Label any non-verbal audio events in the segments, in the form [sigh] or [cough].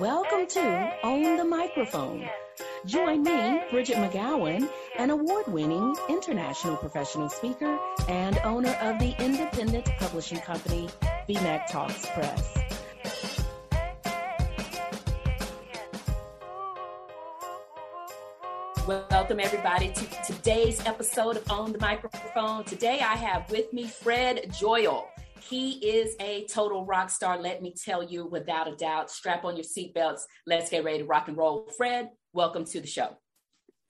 Welcome to Own the Microphone. Join me, Bridgett McGowen, an award winning international professional speaker and owner of the independent publishing company, BMAC Talks Press. Welcome, everybody, to today's episode of Own the Microphone. Today, I have with me Fred Joyal. He is a total rock star, let me tell you, without a doubt. Strap on your seatbelts. Let's get ready to rock and roll. Fred, welcome to the show.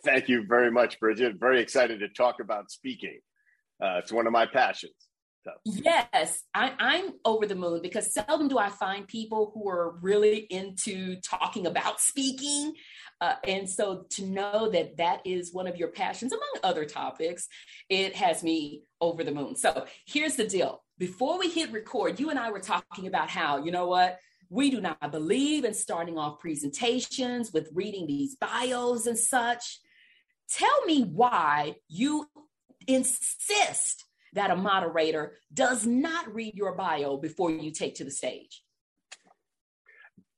Thank you very much, Bridgett. Very excited to talk about speaking. Uh, it's one of my passions. So. Yes, I, I'm over the moon because seldom do I find people who are really into talking about speaking. Uh, and so to know that that is one of your passions, among other topics, it has me over the moon. So here's the deal before we hit record, you and I were talking about how, you know what? We do not believe in starting off presentations with reading these bios and such. Tell me why you insist that a moderator does not read your bio before you take to the stage.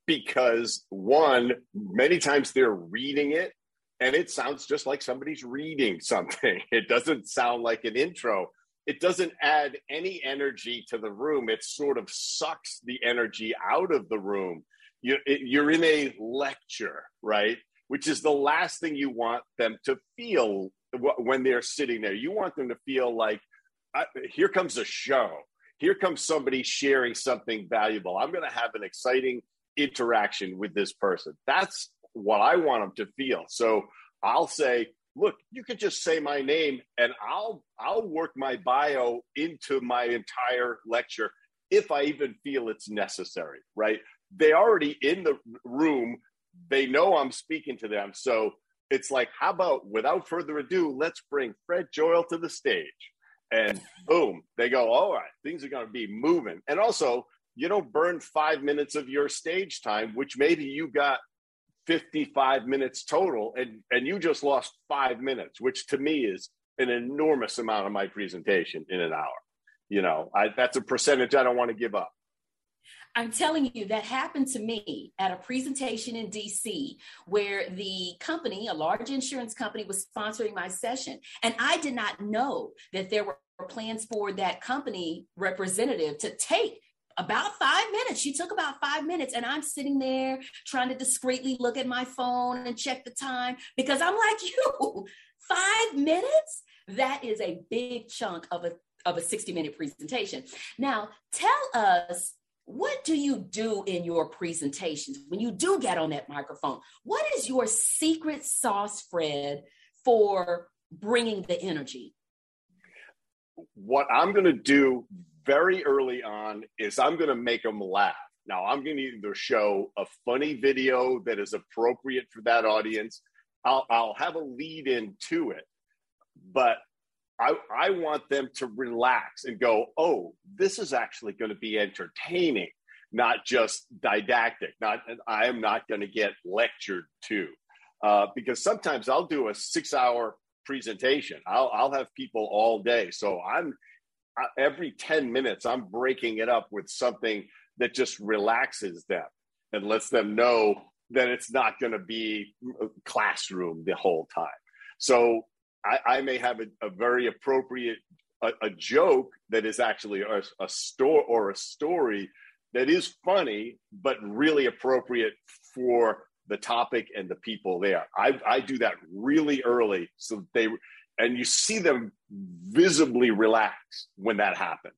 Because one, many times they're reading it and it sounds just like somebody's reading something. [laughs] It doesn't sound like an intro it doesn't add any energy to the room. It sort of sucks the energy out of the room. You, you're in a lecture, right? Which is the last thing you want them to feel when they're sitting there. You want them to feel like, here comes a show. Here comes somebody sharing something valuable. I'm going to have an exciting interaction with this person. That's what I want them to feel. So I'll say, look, you can just say my name and I'll I'll work my bio into my entire lecture if I even feel it's necessary, right? They already in the room, they know I'm speaking to them. So it's like, how about without further ado, let's bring Fred Joyal to the stage. And boom, they go, all right, things are going to be moving. And also, you don't burn five minutes of your stage time, which maybe you got 55 minutes total and and you just lost 5 minutes which to me is an enormous amount of my presentation in an hour you know I, that's a percentage i don't want to give up I'm telling you, that happened to me at a presentation in DC where the company, a large insurance company, was sponsoring my session. And I did not know that there were plans for that company representative to take about five minutes. She took about five minutes, and I'm sitting there trying to discreetly look at my phone and check the time because I'm like, [laughs] you, five minutes? That is a big chunk of a of a 60 minute presentation. Now, tell us what do you do in your presentations when you do get on that microphone? What is your secret sauce, Fred, for bringing the energy? What I'm going to do very early on is I'm going to make them laugh. Now, I'm going to either show a funny video that is appropriate for that audience. I'll, I'll have a lead in to it, but I, I want them to relax and go, oh, this is actually going to be entertaining, not just didactic. Not, I am not going to get lectured to. Uh, because sometimes I'll do a six hour presentation. I'll, I'll have people all day. So I'm every 10 minutes, I'm breaking it up with something that just relaxes them and lets them know that it's not going to be classroom the whole time. So I, I may have a, a very appropriate a, a, joke that is actually a, a store or a story that is funny but really appropriate for the topic and the people there. I, I do that really early so they and you see them visibly relax when that happens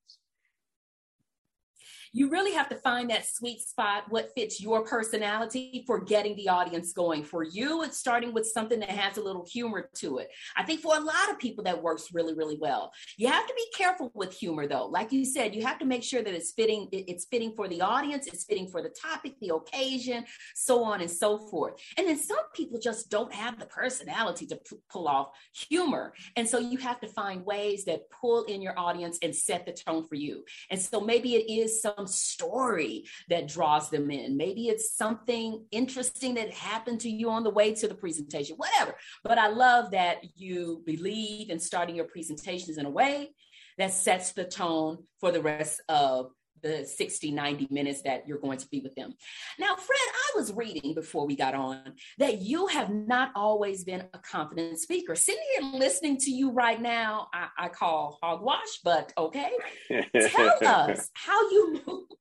you really have to find that sweet spot, what fits your personality for getting the audience going. For you, it's starting with something that has a little humor to it. I think for a lot of people, that works really, really well. You have to be careful with humor, though. Like you said, you have to make sure that it's fitting, it's fitting for the audience, it's fitting for the topic, the occasion, so on and so forth. And then some people just don't have the personality to p- pull off humor. And so you have to find ways that pull in your audience and set the tone for you. And so maybe it is some some story that draws them in. Maybe it's something interesting that happened to you on the way to the presentation, whatever. But I love that you believe in starting your presentations in a way that sets the tone for the rest of the 60, 90 minutes that you're going to be with them. Now, Fred, I was reading before we got on that you have not always been a confident speaker. Sitting here listening to you right now, I, I call hogwash, but okay. Tell [laughs] us how you moved,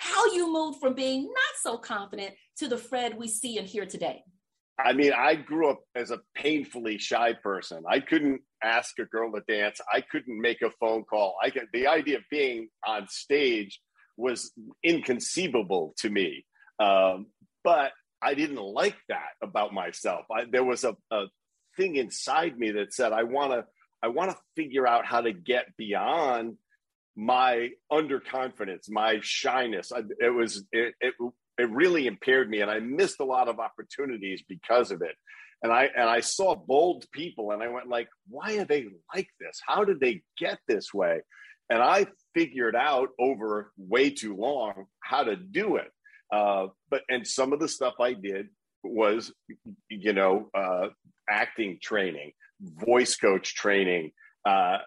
how you moved from being not so confident to the Fred we see and hear today. I mean, I grew up as a painfully shy person. I couldn't ask a girl to dance. I couldn't make a phone call. I could, the idea of being on stage was inconceivable to me. Um, but I didn't like that about myself. I, there was a, a thing inside me that said, I want to, I want to figure out how to get beyond my underconfidence, my shyness. I, it was, it, it, it really impaired me and I missed a lot of opportunities because of it. And I and I saw bold people and I went like, why are they like this? How did they get this way? And I figured out over way too long how to do it. Uh, but and some of the stuff I did was, you know, uh, acting training, voice coach training. Uh,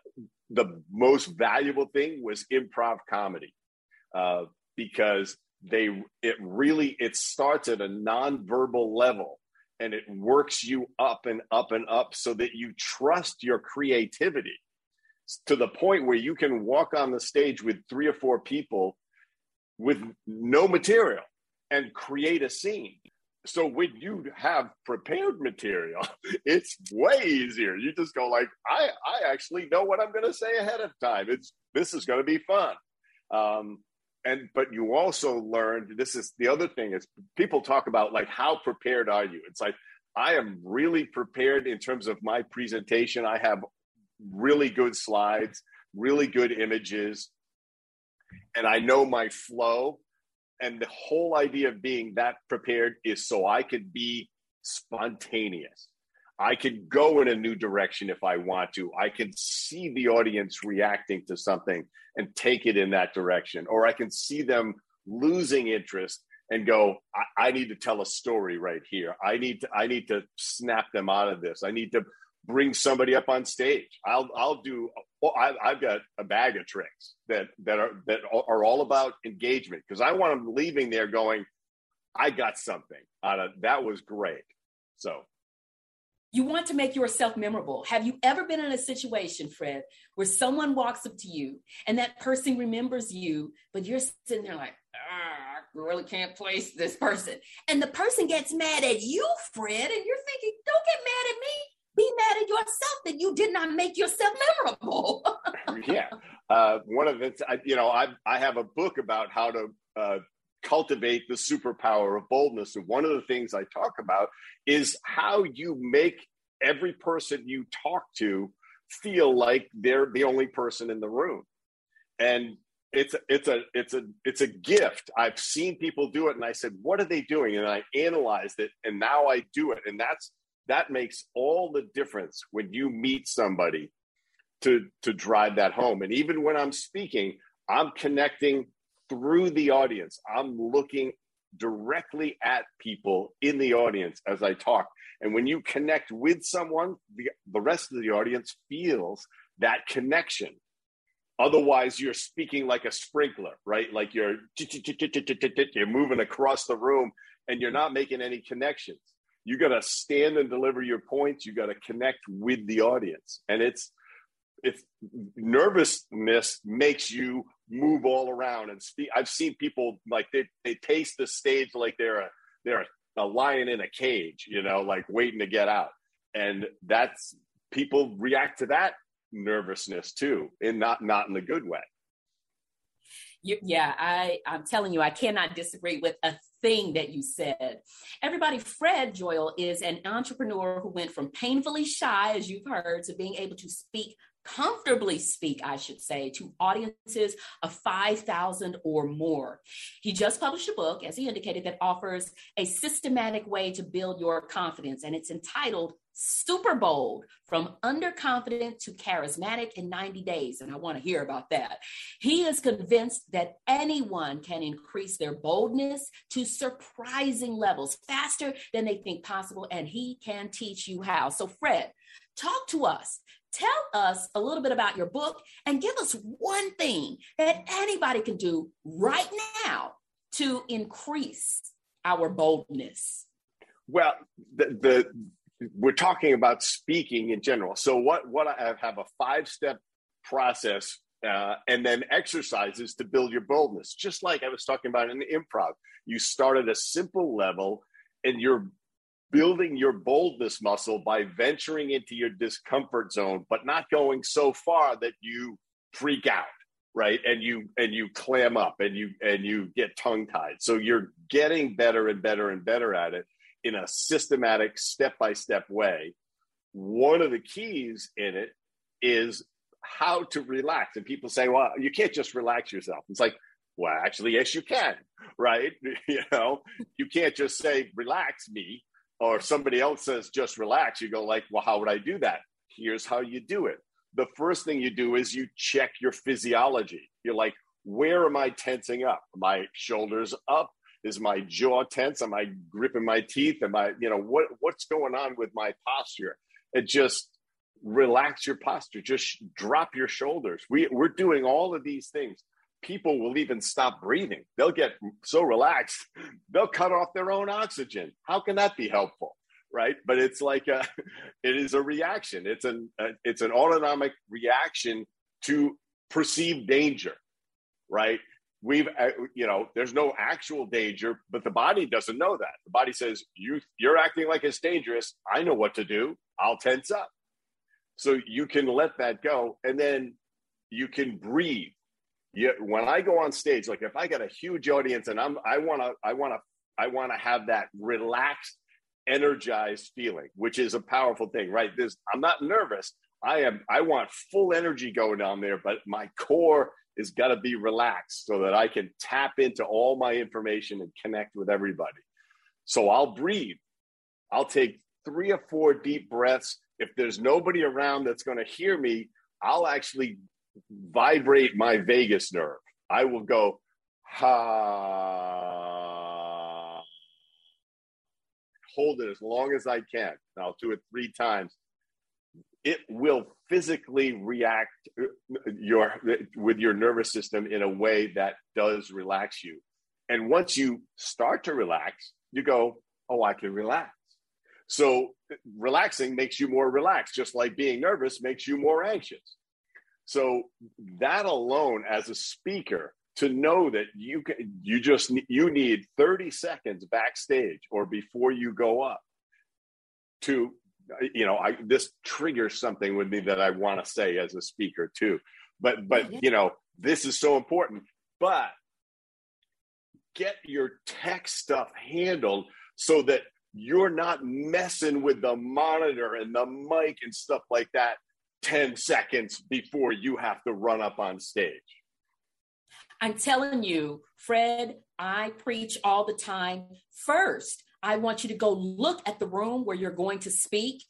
the most valuable thing was improv comedy uh, because they it really it starts at a nonverbal level and it works you up and up and up so that you trust your creativity to the point where you can walk on the stage with three or four people with no material and create a scene. So when you have prepared material [laughs] it's way easier. You just go like i i actually know what i'm going to say ahead of time. It's this is going to be fun. Um, and but you also learned this is the other thing is people talk about like how prepared are you? It's like i am really prepared in terms of my presentation. I have really good slides really good images and i know my flow. And the whole idea of being that prepared is so i could be spontaneous I can go in a new direction if I want to. I can see the audience reacting to something and take it in that direction. Or I can see them losing interest and go, I, I, need to tell a story right here. I need to I need to snap them out of this. I need to bring somebody up on stage. I'll I'll do well, I, I've got a bag of tricks that that are that are all about engagement because I want them leaving there going, I got something out of that was great. So you want to make yourself memorable. Have you ever been in a situation, Fred, where someone walks up to you and that person remembers you, but you're sitting there like, ah, I really can't place this person. And the person gets mad at you, Fred, and you're thinking, don't get mad at me. Be mad at yourself that you did not make yourself memorable. [laughs] yeah. Uh, one of the, you know, I, I have a book about how to uh, cultivate the superpower of boldness. And one of the things I talk about is how you make every person you talk to feel like they're the only person in the room. And it's a, it's a it's a it's a gift. I've seen people do it and I said, "What are they doing?" and I analyzed it and now I do it. And that's that makes all the difference when you meet somebody to to drive that home. And even when I'm speaking, I'm connecting through the audience. I'm looking directly at people in the audience as I talk. And when you connect with someone, the, the rest of the audience feels that connection. Otherwise, you're speaking like a sprinkler, right? Like you're you're moving across the room and you're not making any connections. You got to stand and deliver your points. You got to connect with the audience, and it's it's nervousness makes you move all around and speak. I've seen people like they they taste the stage like they're a they're a, a lion in a cage, you know, like waiting to get out. And that's people react to that nervousness too, and not not in the good way. You, yeah, I I'm telling you, I cannot disagree with a thing that you said. Everybody, Fred Joyal is an entrepreneur who went from painfully shy, as you've heard, to being able to speak comfortably speak, I should say, to audiences of 5,000 or more. He just published a book, as he indicated, that offers a systematic way to build your confidence, and it's entitled Super Bold From Underconfident to Charismatic in 90 Days. And I want to hear about that. He is convinced that anyone can increase their boldness to surprising levels faster than they think possible, and he can teach you how. So, Fred, Talk to us. Tell us a little bit about your book and give us one thing that anybody can do right now to increase our boldness. Well, the, the we're talking about speaking in general. So what what I have a five step process uh, and then exercises to build your boldness. Just like I was talking about in the improv, you start at a simple level and you're building your boldness muscle by venturing into your discomfort zone, but not going so far that you freak out right and you and you clam up and you and you get tongue tied so you're getting better and better and better at it in a systematic step by step way one of the keys in it is how to relax. And people say, well, you can't just relax yourself. It's like, well, actually, yes, you can, [laughs] right? [laughs] you know, you can't just say, relax me, or somebody else says, just relax. You go like, well, how would I do that? Here's how you do it. The first thing you do is you check your physiology. You're like, where am I tensing up? my shoulders up? Is my jaw tense? Am I gripping my teeth? Am I, you know, what what's going on with my posture? It just relax your posture, just drop your shoulders. We, we're doing all of these things. People will even stop breathing. They'll get so relaxed, [laughs] they'll cut off their own oxygen. How can that be helpful? Right. But it's like a, [laughs] it is a reaction. It's an, a, it's an autonomic reaction to perceived danger. Right we've uh, you know there's no actual danger but the body doesn't know that the body says you you're acting like it's dangerous i know what to do i'll tense up so you can let that go and then you can breathe. You, when I go on stage, like if I got a huge audience and I'm, I want to, I want to, I want to have that relaxed, energized feeling, which is a powerful thing, right? This, I'm not nervous. I am, I want full energy going down there, but my core is got to be relaxed so that I can tap into all my information and connect with everybody. So I'll breathe. I'll take three or four deep breaths if there's nobody around that's going to hear me, I'll actually vibrate my vagus nerve. I will go, ha, hold it as long as I can. I'll do it three times. It will physically react uh, your with your nervous system in a way that does relax you. And once you start to relax, you go, oh, I can relax. So relaxing makes you more relaxed, just like being nervous makes you more anxious. So that alone, as a speaker, to know that you can, you just you need 30 seconds backstage or before you go up to uh, you know I this triggers something with me that I want to say as a speaker too. But but you know this is so important. But get your tech stuff handled so that you're not messing with the monitor and the mic and stuff like that 10 seconds before you have to run up on stage. I'm telling you, Fred, I preach all the time. First, I want you to go look at the room where you're going to speak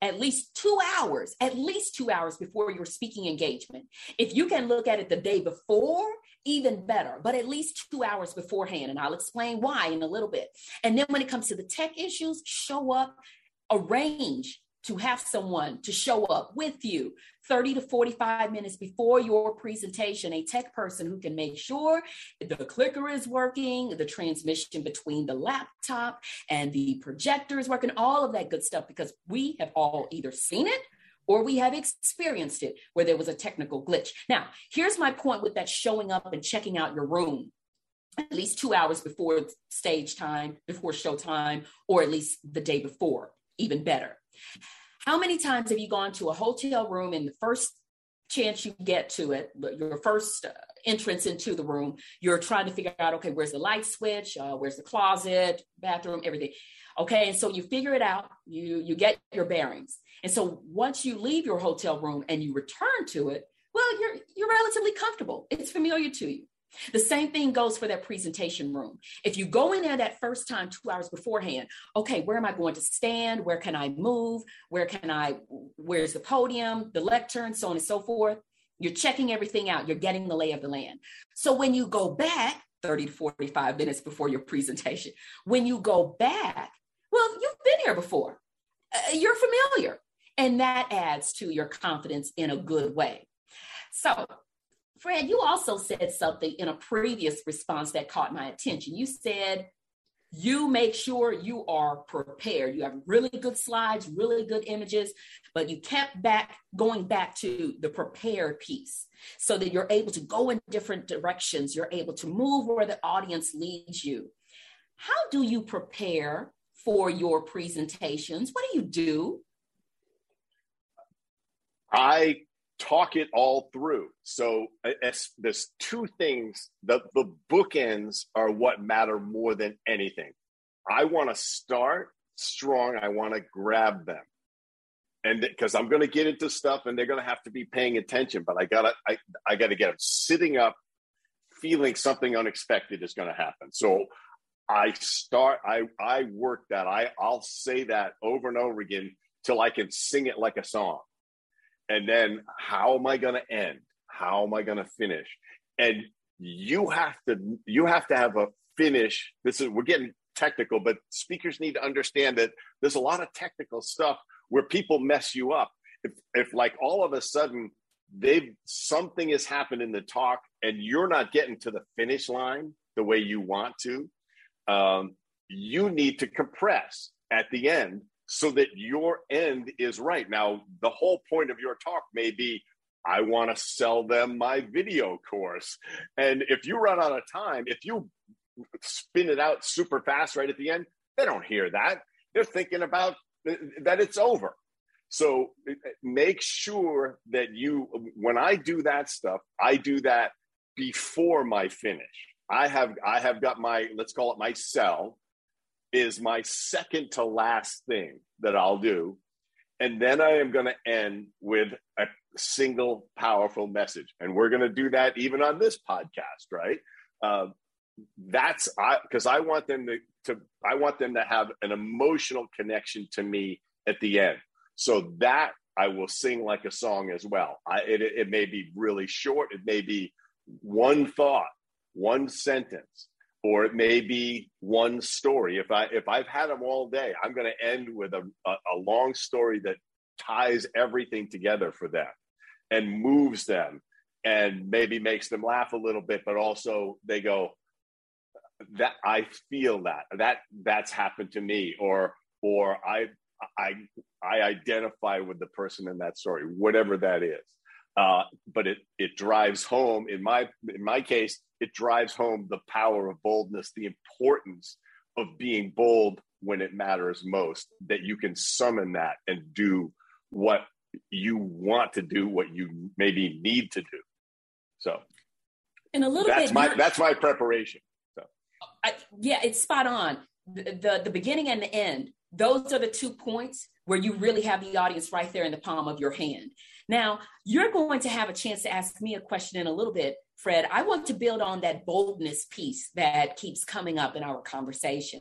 at least two hours, at least two hours before your speaking engagement. If you can look at it the day before, even better, but at least two hours beforehand. And I'll explain why in a little bit. And then when it comes to the tech issues, show up, arrange to have someone to show up with you 30 to 45 minutes before your presentation, a tech person who can make sure the clicker is working, the transmission between the laptop and the projector is working, all of that good stuff, because we have all either seen it or we have experienced it where there was a technical glitch. Now, here's my point with that showing up and checking out your room at least two hours before stage time, before show time, or at least the day before, even better. How many times have you gone to a hotel room and the first chance you get to it, your first uh, entrance into the room, you're trying to figure out, okay, where's the light switch? Uh, where's the closet, bathroom, everything. Okay, and so you figure it out, you you get your bearings. And so once you leave your hotel room and you return to it, well, you're you're relatively comfortable. It's familiar to you. The same thing goes for that presentation room. If you go in there that first time, two hours beforehand, okay, where am I going to stand? Where can I move? Where can I, where's the podium, the lectern, so on and so forth? You're checking everything out. You're getting the lay of the land. So when you go back 30 to 45 minutes before your presentation, when you go back, well, you've been here before. Uh, you're familiar. And that adds to your confidence in a good way. So, Fred, you also said something in a previous response that caught my attention. You said you make sure you are prepared. You have really good slides, really good images, but you kept back going back to the prepared piece so that you're able to go in different directions. You're able to move where the audience leads you. How do you prepare for your presentations? What do you do? I talk it all through. So uh, there's two things that the bookends are what matter more than anything. I want to start strong. I want to grab them. And because I'm going to get into stuff and they're going to have to be paying attention, but I gotta, I, I gotta get them sitting up, feeling something unexpected is going to happen. So I start, I, I work that. I, I'll say that over and over again till I can sing it like a song and then how am i going to end? How am i going to finish? And you have to you have to have a finish. This is we're getting technical but speakers need to understand that there's a lot of technical stuff where people mess you up. If if like all of a sudden they've something has happened in the talk and you're not getting to the finish line the way you want to um, you need to compress at the end so that your end is right. Now, the whole point of your talk may be I want to sell them my video course. And if you run out of time, if you spin it out super fast right at the end, they don't hear that. They're thinking about that it's over. So uh, uh, make sure that you, when I do that stuff, I do that before my finish. I have I have got my let's call it my sell is my second to last thing that I'll do. And then I am going to end with a single powerful message. And we're going to do that even on this podcast, right? Uh, that's I because I want them to, to I want them to have an emotional connection to me at the end. So that I will sing like a song as well. I, it, it may be really short. It may be one thought, one sentence, or it may be one story. If I if I've had them all day, I'm going to end with a, a, a long story that ties everything together for them and moves them and maybe makes them laugh a little bit, but also they go, that I feel that that that's happened to me, or or I I I identify with the person in that story, whatever that is. Uh, but it it drives home in my in my case it drives home the power of boldness the importance of being bold when it matters most that you can summon that and do what you want to do what you maybe need to do. So and a little that's bit my that's my preparation. So. I, yeah it's spot on. The, the the beginning and the end those are the two points where you really have the audience right there in the palm of your hand now, you're going to have a chance to ask me a question in a little bit, Fred. I want to build on that boldness piece that keeps coming up in our conversation.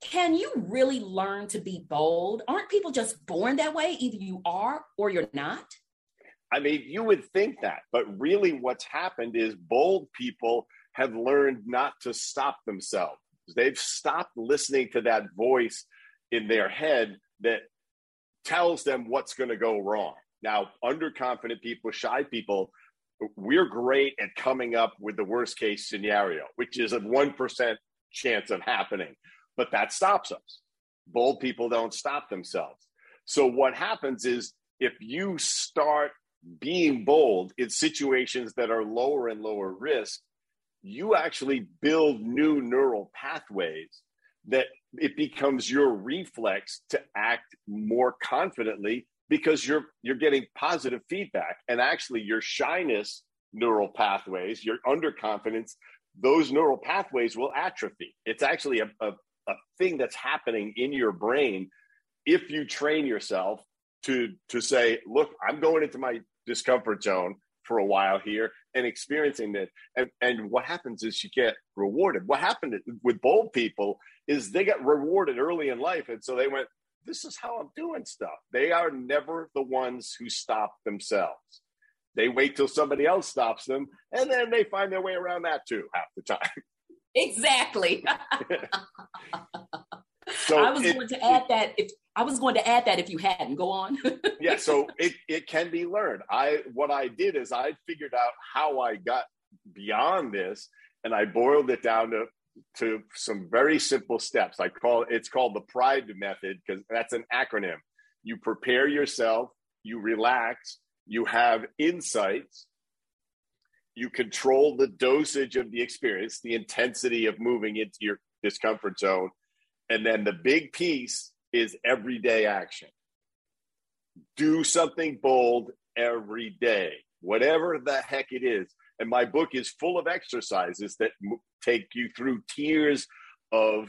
Can you really learn to be bold? Aren't people just born that way? Either you are or you're not. I mean, you would think that, but really what's happened is bold people have learned not to stop themselves. They've stopped listening to that voice in their head that tells them what's going to go wrong. Now, underconfident people, shy people, we're great at coming up with the worst case scenario, which is a 1% chance of happening, but that stops us. Bold people don't stop themselves. So, what happens is if you start being bold in situations that are lower and lower risk, you actually build new neural pathways that it becomes your reflex to act more confidently because you're you're getting positive feedback. And actually your shyness neural pathways your underconfidence those neural pathways will atrophy. It's actually a, a, a thing that's happening in your brain if you train yourself to to say look i'm going into my discomfort zone for a while here and experiencing that and, and what happens is you get rewarded. What happened with bold people is they got rewarded early in life. And so they went this is how I'm doing stuff. They are never the ones who stop themselves. They wait till somebody else stops them, and then they find their way around that too half the time. [laughs] Exactly. [laughs] so I was it, going to add that if I was going to add that if you hadn't. Go on. [laughs] yeah, so it, it can be learned. I what I did is I figured out how I got beyond this and I boiled it down to to some very simple steps. I call it's called the pride method because that's an acronym. You prepare yourself, you relax, you have insights, you control the dosage of the experience, the intensity of moving into your discomfort zone. And then the big piece is everyday action. Do something bold every day, whatever the heck it is. And my book is full of exercises that m- take you through tiers of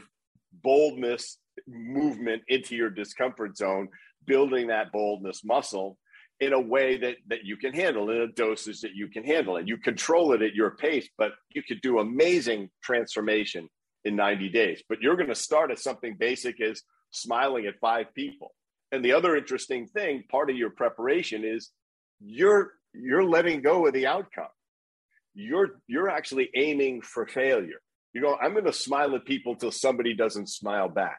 boldness movement into your discomfort zone, building that boldness muscle in a way that that you can handle in a dosage that you can handle. And you control it at your pace but you could do amazing transformation in 90 days. But you're going to start at something basic as smiling at five people. And the other interesting thing part of your preparation is you're you're letting go of the outcome you're you're actually aiming for failure you go i'm going to smile at people until somebody doesn't smile back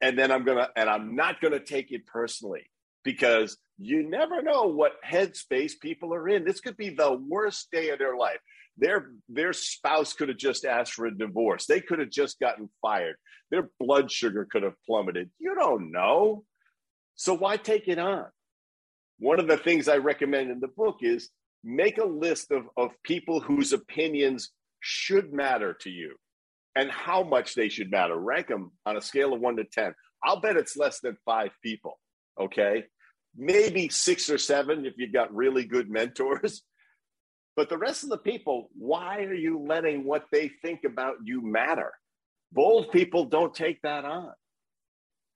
and then i'm to and i'm not going to take it personally because you never know what headspace people are in. This could be the worst day of their life. Their their spouse could have just asked for a divorce. They could have just gotten fired. Their blood sugar could have plummeted. You don't know. So why take it on? One of the things I recommend in the book is make a list of, of people whose opinions should matter to you and how much they should matter. Rank them on a scale of one to 10. I'll bet it's less than five people. Okay maybe six or seven if you've got really good mentors. [laughs] But the rest of the people, why are you letting what they think about you matter? Bold people don't take that on.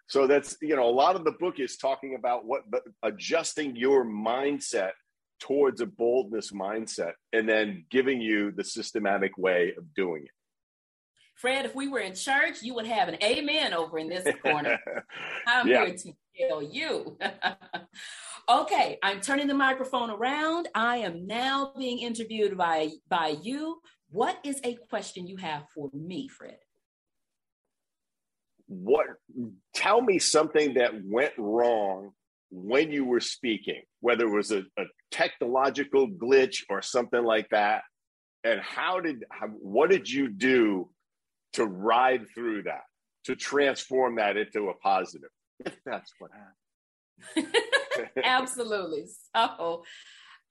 So that's, you know, a lot of the book is talking about what adjusting your mindset towards a boldness mindset and then giving you the systematic way of doing it. Fred, if we were in church, you would have an amen over in this corner. [laughs] I'm yeah. here to tell you. [laughs] okay, I'm turning the microphone around. I am now being interviewed by by you. What is a question you have for me, Fred? What tell me something that went wrong when you were speaking, whether it was a, a technological glitch or something like that. And how did how, what did you do to ride through that, to transform that into a positive? if that's what happened. [laughs] [laughs] Absolutely. So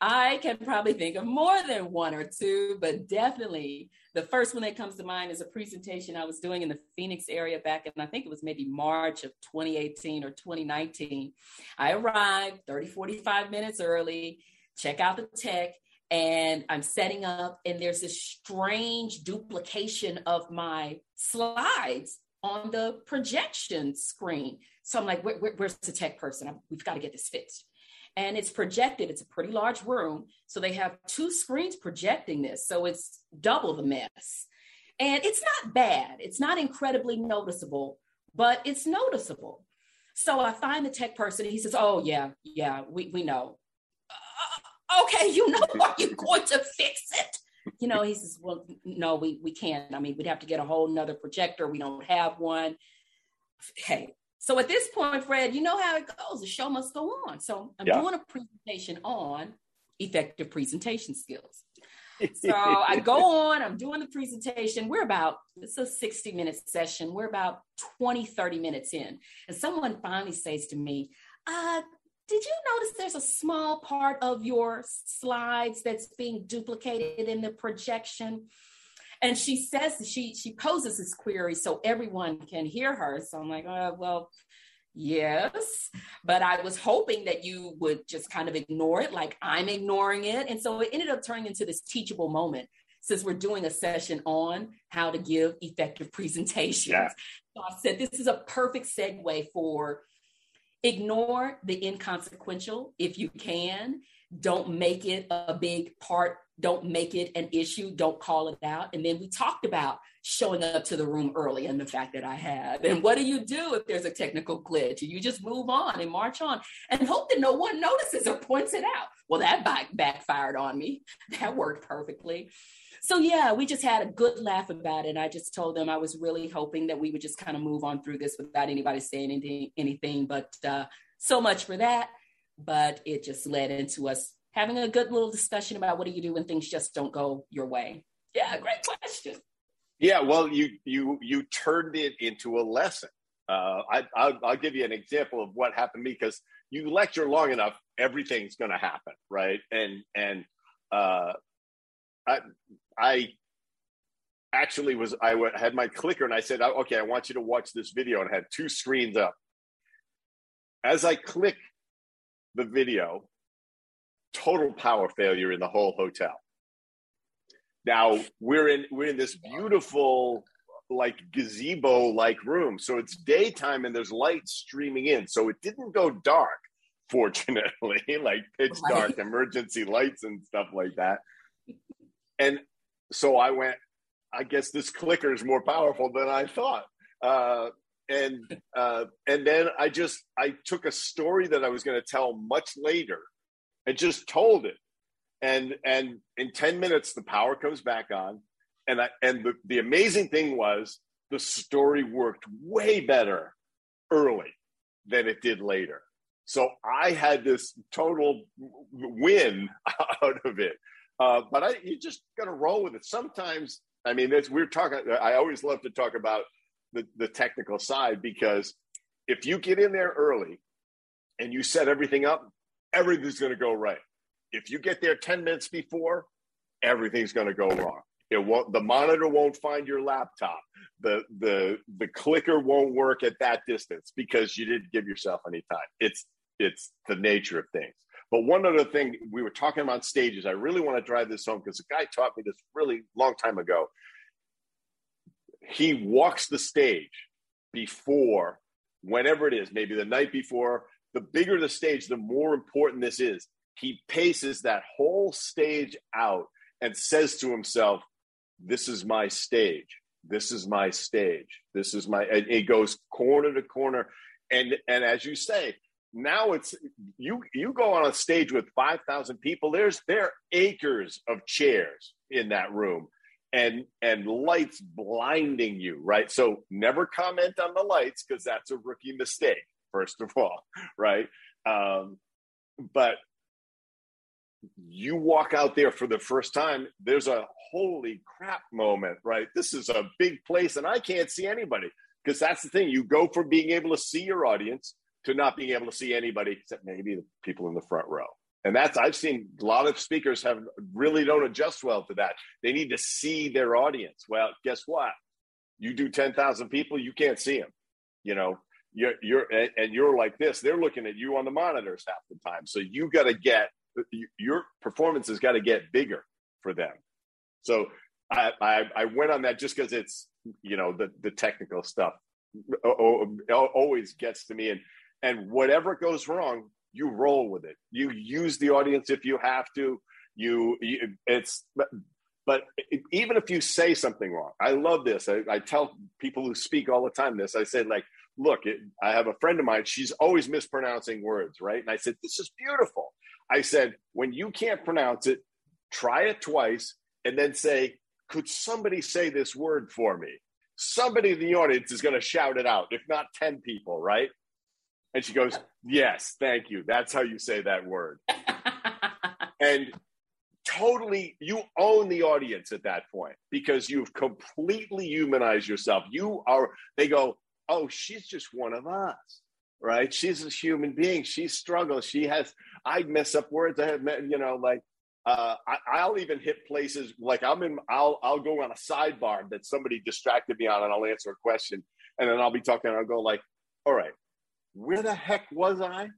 I can probably think of more than one or two, but definitely the first one that comes to mind is a presentation I was doing in the Phoenix area back in, I think it was maybe March of 2018 or 2019. I arrived 30, 45 minutes early, check out the tech, and I'm setting up, and there's this strange duplication of my slides on the projection screen. So I'm like, where, where, where's the tech person? I'm, we've got to get this fixed. And it's projected, it's a pretty large room. So they have two screens projecting this. So it's double the mess. And it's not bad, it's not incredibly noticeable, but it's noticeable. So I find the tech person, he says, Oh, yeah, yeah, we, we know. Uh, okay, you know, [laughs] are you going to fix it? you know, he says, well, no, we, we can't. I mean, we'd have to get a whole nother projector. We don't have one. Hey, so at this point, Fred, you know how it goes. The show must go on. So I'm yeah. doing a presentation on effective presentation skills. [laughs] So I go on, I'm doing the presentation. We're about, it's a 60 minute session. We're about 20, 30 minutes in. And someone finally says to me, uh, did you notice there's a small part of your slides that's being duplicated in the projection? And she says she she poses this query so everyone can hear her. So I'm like, oh, well, yes, but I was hoping that you would just kind of ignore it, like I'm ignoring it. And so it ended up turning into this teachable moment since we're doing a session on how to give effective presentations. Yeah. So I said, this is a perfect segue for ignore the inconsequential if you can. Don't make it a big part don't make it an issue, don't call it out. And then we talked about showing up to the room early and the fact that I have. And what do you do if there's a technical glitch? You just move on and march on and hope that no one notices or points it out. Well, that back, backfired on me. [laughs] That worked perfectly. So yeah, we just had a good laugh about it. I just told them I was really hoping that we would just kind of move on through this without anybody saying anything. anything. But uh, so much for that. But it just led into us having a good little discussion about what do you do when things just don't go your way. Yeah, great question. Yeah, well, you you you turned it into a lesson. Uh, I, I'll, I'll give you an example of what happened to me because you lecture long enough, everything's going to happen, right? And and uh, I I actually was I had my clicker and I said, okay, I want you to watch this video, and had two screens up. As I click the video, total power failure in the whole hotel. Now we're in we're in this beautiful like gazebo like room. So it's daytime and there's light streaming in. So it didn't go dark, [laughs] fortunately, [laughs] like pitch dark emergency lights and stuff like that. And so I went, I guess this clicker is more powerful than I thought. Uh, and uh, and then I just I took a story that I was going to tell much later and just told it. And and in 10 minutes the power comes back on. And I and the, the amazing thing was the story worked way better early than it did later. So I had this total win [laughs] out of it. Uh, but I, you just got to roll with it. Sometimes, I mean, we're talking. I always love to talk about the, the technical side because if you get in there early and you set everything up, everything's going to go right. If you get there 10 minutes before, everything's going to go wrong. It won't, the monitor won't find your laptop. The, the, the clicker won't work at that distance because you didn't give yourself any time. It's, it's the nature of things. But one other thing we were talking about stages, I really want to drive this home because the guy taught me this really long time ago. He walks the stage before, whenever it is, maybe the night before, the bigger the stage, the more important this is. He paces that whole stage out and says to himself, This is my stage. This is my stage. This is my, and it goes corner to corner. And, and as you say, now it's you you go on a stage with 5000 people there's there are acres of chairs in that room and and lights blinding you right so never comment on the lights because that's a rookie mistake first of all, [laughs] right? Um, but you walk out there for the first time, there's a holy crap moment, right? This is a big place and I can't see anybody. Because that's the thing, you go from being able to see your audience to not being able to see anybody except maybe the people in the front row. And that's I've seen a lot of speakers have really don't adjust well to that. They need to see their audience. Well, guess what? You do 10,000 people, you can't see them. You know, you're you're and you're like this they're looking at you on the monitors half the time. So you got to get your performance has got to get bigger for them. So I, I, I went on that just because it's you know the the technical stuff always gets to me. And and whatever goes wrong you roll with it. You use the audience if you have to. You, you it's but even if you say something wrong i love this. I, I tell people who speak all the time this. I say like look, it, I have a friend of mine, she's always mispronouncing words, right? And I said, this is beautiful. I said, when you can't pronounce it, try it twice and then say, could somebody say this word for me? Somebody in the audience is going to shout it out, if not 10 people, right? And she goes, yes, thank you. That's how you say that word. [laughs] and totally you own the audience at that point because you've completely humanized yourself you are they go oh, she's just one of us, right? She's a human being. She struggles. She has, I mess up words. I have, you know, like, uh, I, will even hit places like I'm in. I'll I'll go on a sidebar that somebody distracted me on, and I'll answer a question, and then I'll be talking. and I'll go like, "All right, where the heck was I?"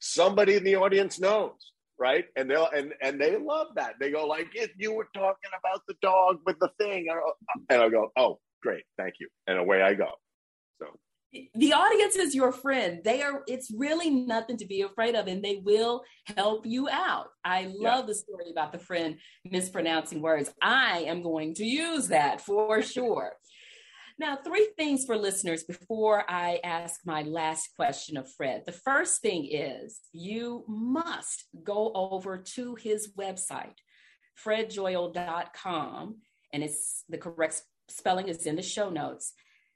Somebody in the audience knows, right? And they'll and and they love that. They go like, "If you were talking about the dog with the thing," and I'll go, "Oh, great, thank you," and away I go. The audience is your friend. They are, it's really nothing to be afraid of, and they will help you out. I love yeah. the story about the friend mispronouncing words. I am going to use that for sure. Now, three things for listeners before I ask my last question of Fred. The first thing is you must go over to his website, fredjoyal.com, and it's the correct spelling is in the show notes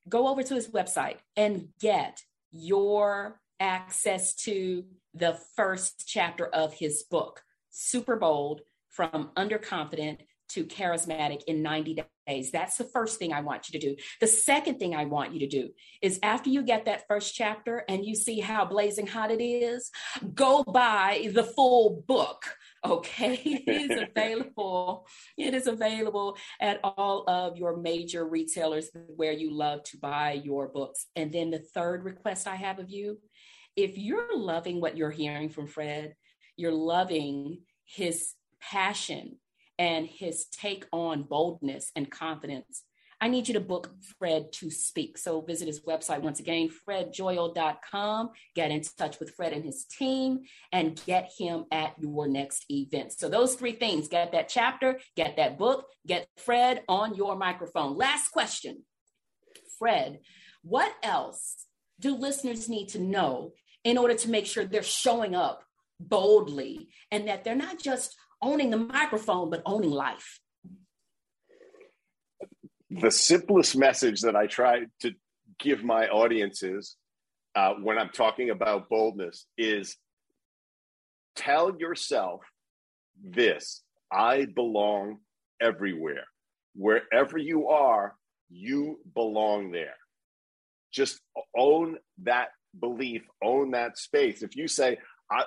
go over to his website and get your access to the first chapter of his book, Super Bold From Underconfident to Charismatic in 90 days. That's the first thing I want you to do. The second thing I want you to do is after you get that first chapter and you see how blazing hot it is, go buy the full book Okay, [laughs] it is available. It is available at all of your major retailers where you love to buy your books. And then the third request I have of you if you're loving what you're hearing from Fred, you're loving his passion and his take on boldness and confidence I need you to book Fred to speak. So visit his website once again, fredjoyal.com. Get in touch with Fred and his team and get him at your next event. So those three things get that chapter, get that book, get Fred on your microphone. Last question Fred, what else do listeners need to know in order to make sure they're showing up boldly and that they're not just owning the microphone, but owning life? the simplest message that I try to give my audiences uh, when I'm talking about boldness is tell yourself this I belong everywhere. Wherever you are, you belong there. Just own that belief, own that space. If you say,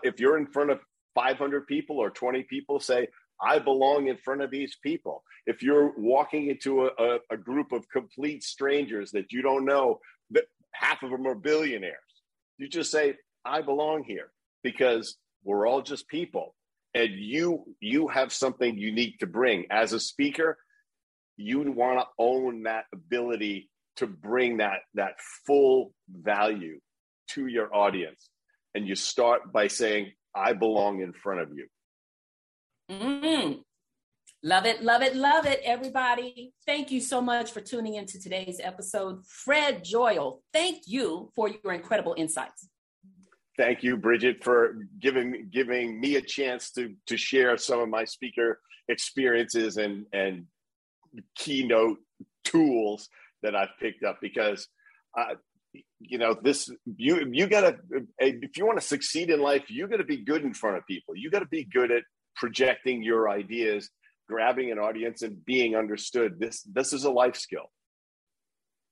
if you're in front of 500 people or 20 people, say, I belong in front of these people. If you're walking into a, a, a group of complete strangers that you don't know, that half of them are billionaires, you just say, I belong here because we're all just people. And you you have something unique to bring. As a speaker, you want to own that ability to bring that that full value to your audience. And you start by saying, I belong in front of you. Mm-hmm. Love it, love it, love it, everybody. Thank you so much for tuning into today's episode. Fred Joyal, thank you for your incredible insights. Thank you, Bridgett, for giving giving me a chance to to share some of my speaker experiences and and keynote tools that I've picked up because uh, you know this you you gotta if you want to succeed in life you got to be good in front of people you got to be good at projecting your ideas, grabbing an audience and being understood. This this is a life skill.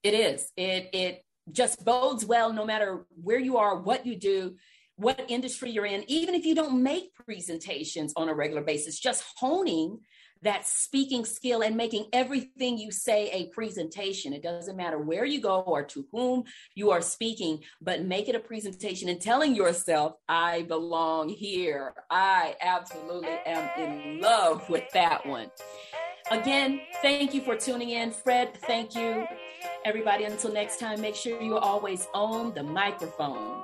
It is. It it just bodes well no matter where you are, what you do, what industry you're in, even if you don't make presentations on a regular basis, just honing that speaking skill and making everything you say a presentation. It doesn't matter where you go or to whom you are speaking, but make it a presentation and telling yourself, I belong here. I absolutely am in love with that one. Again, thank you for tuning in. Fred, thank you. Everybody, until next time, make sure you always own the microphone.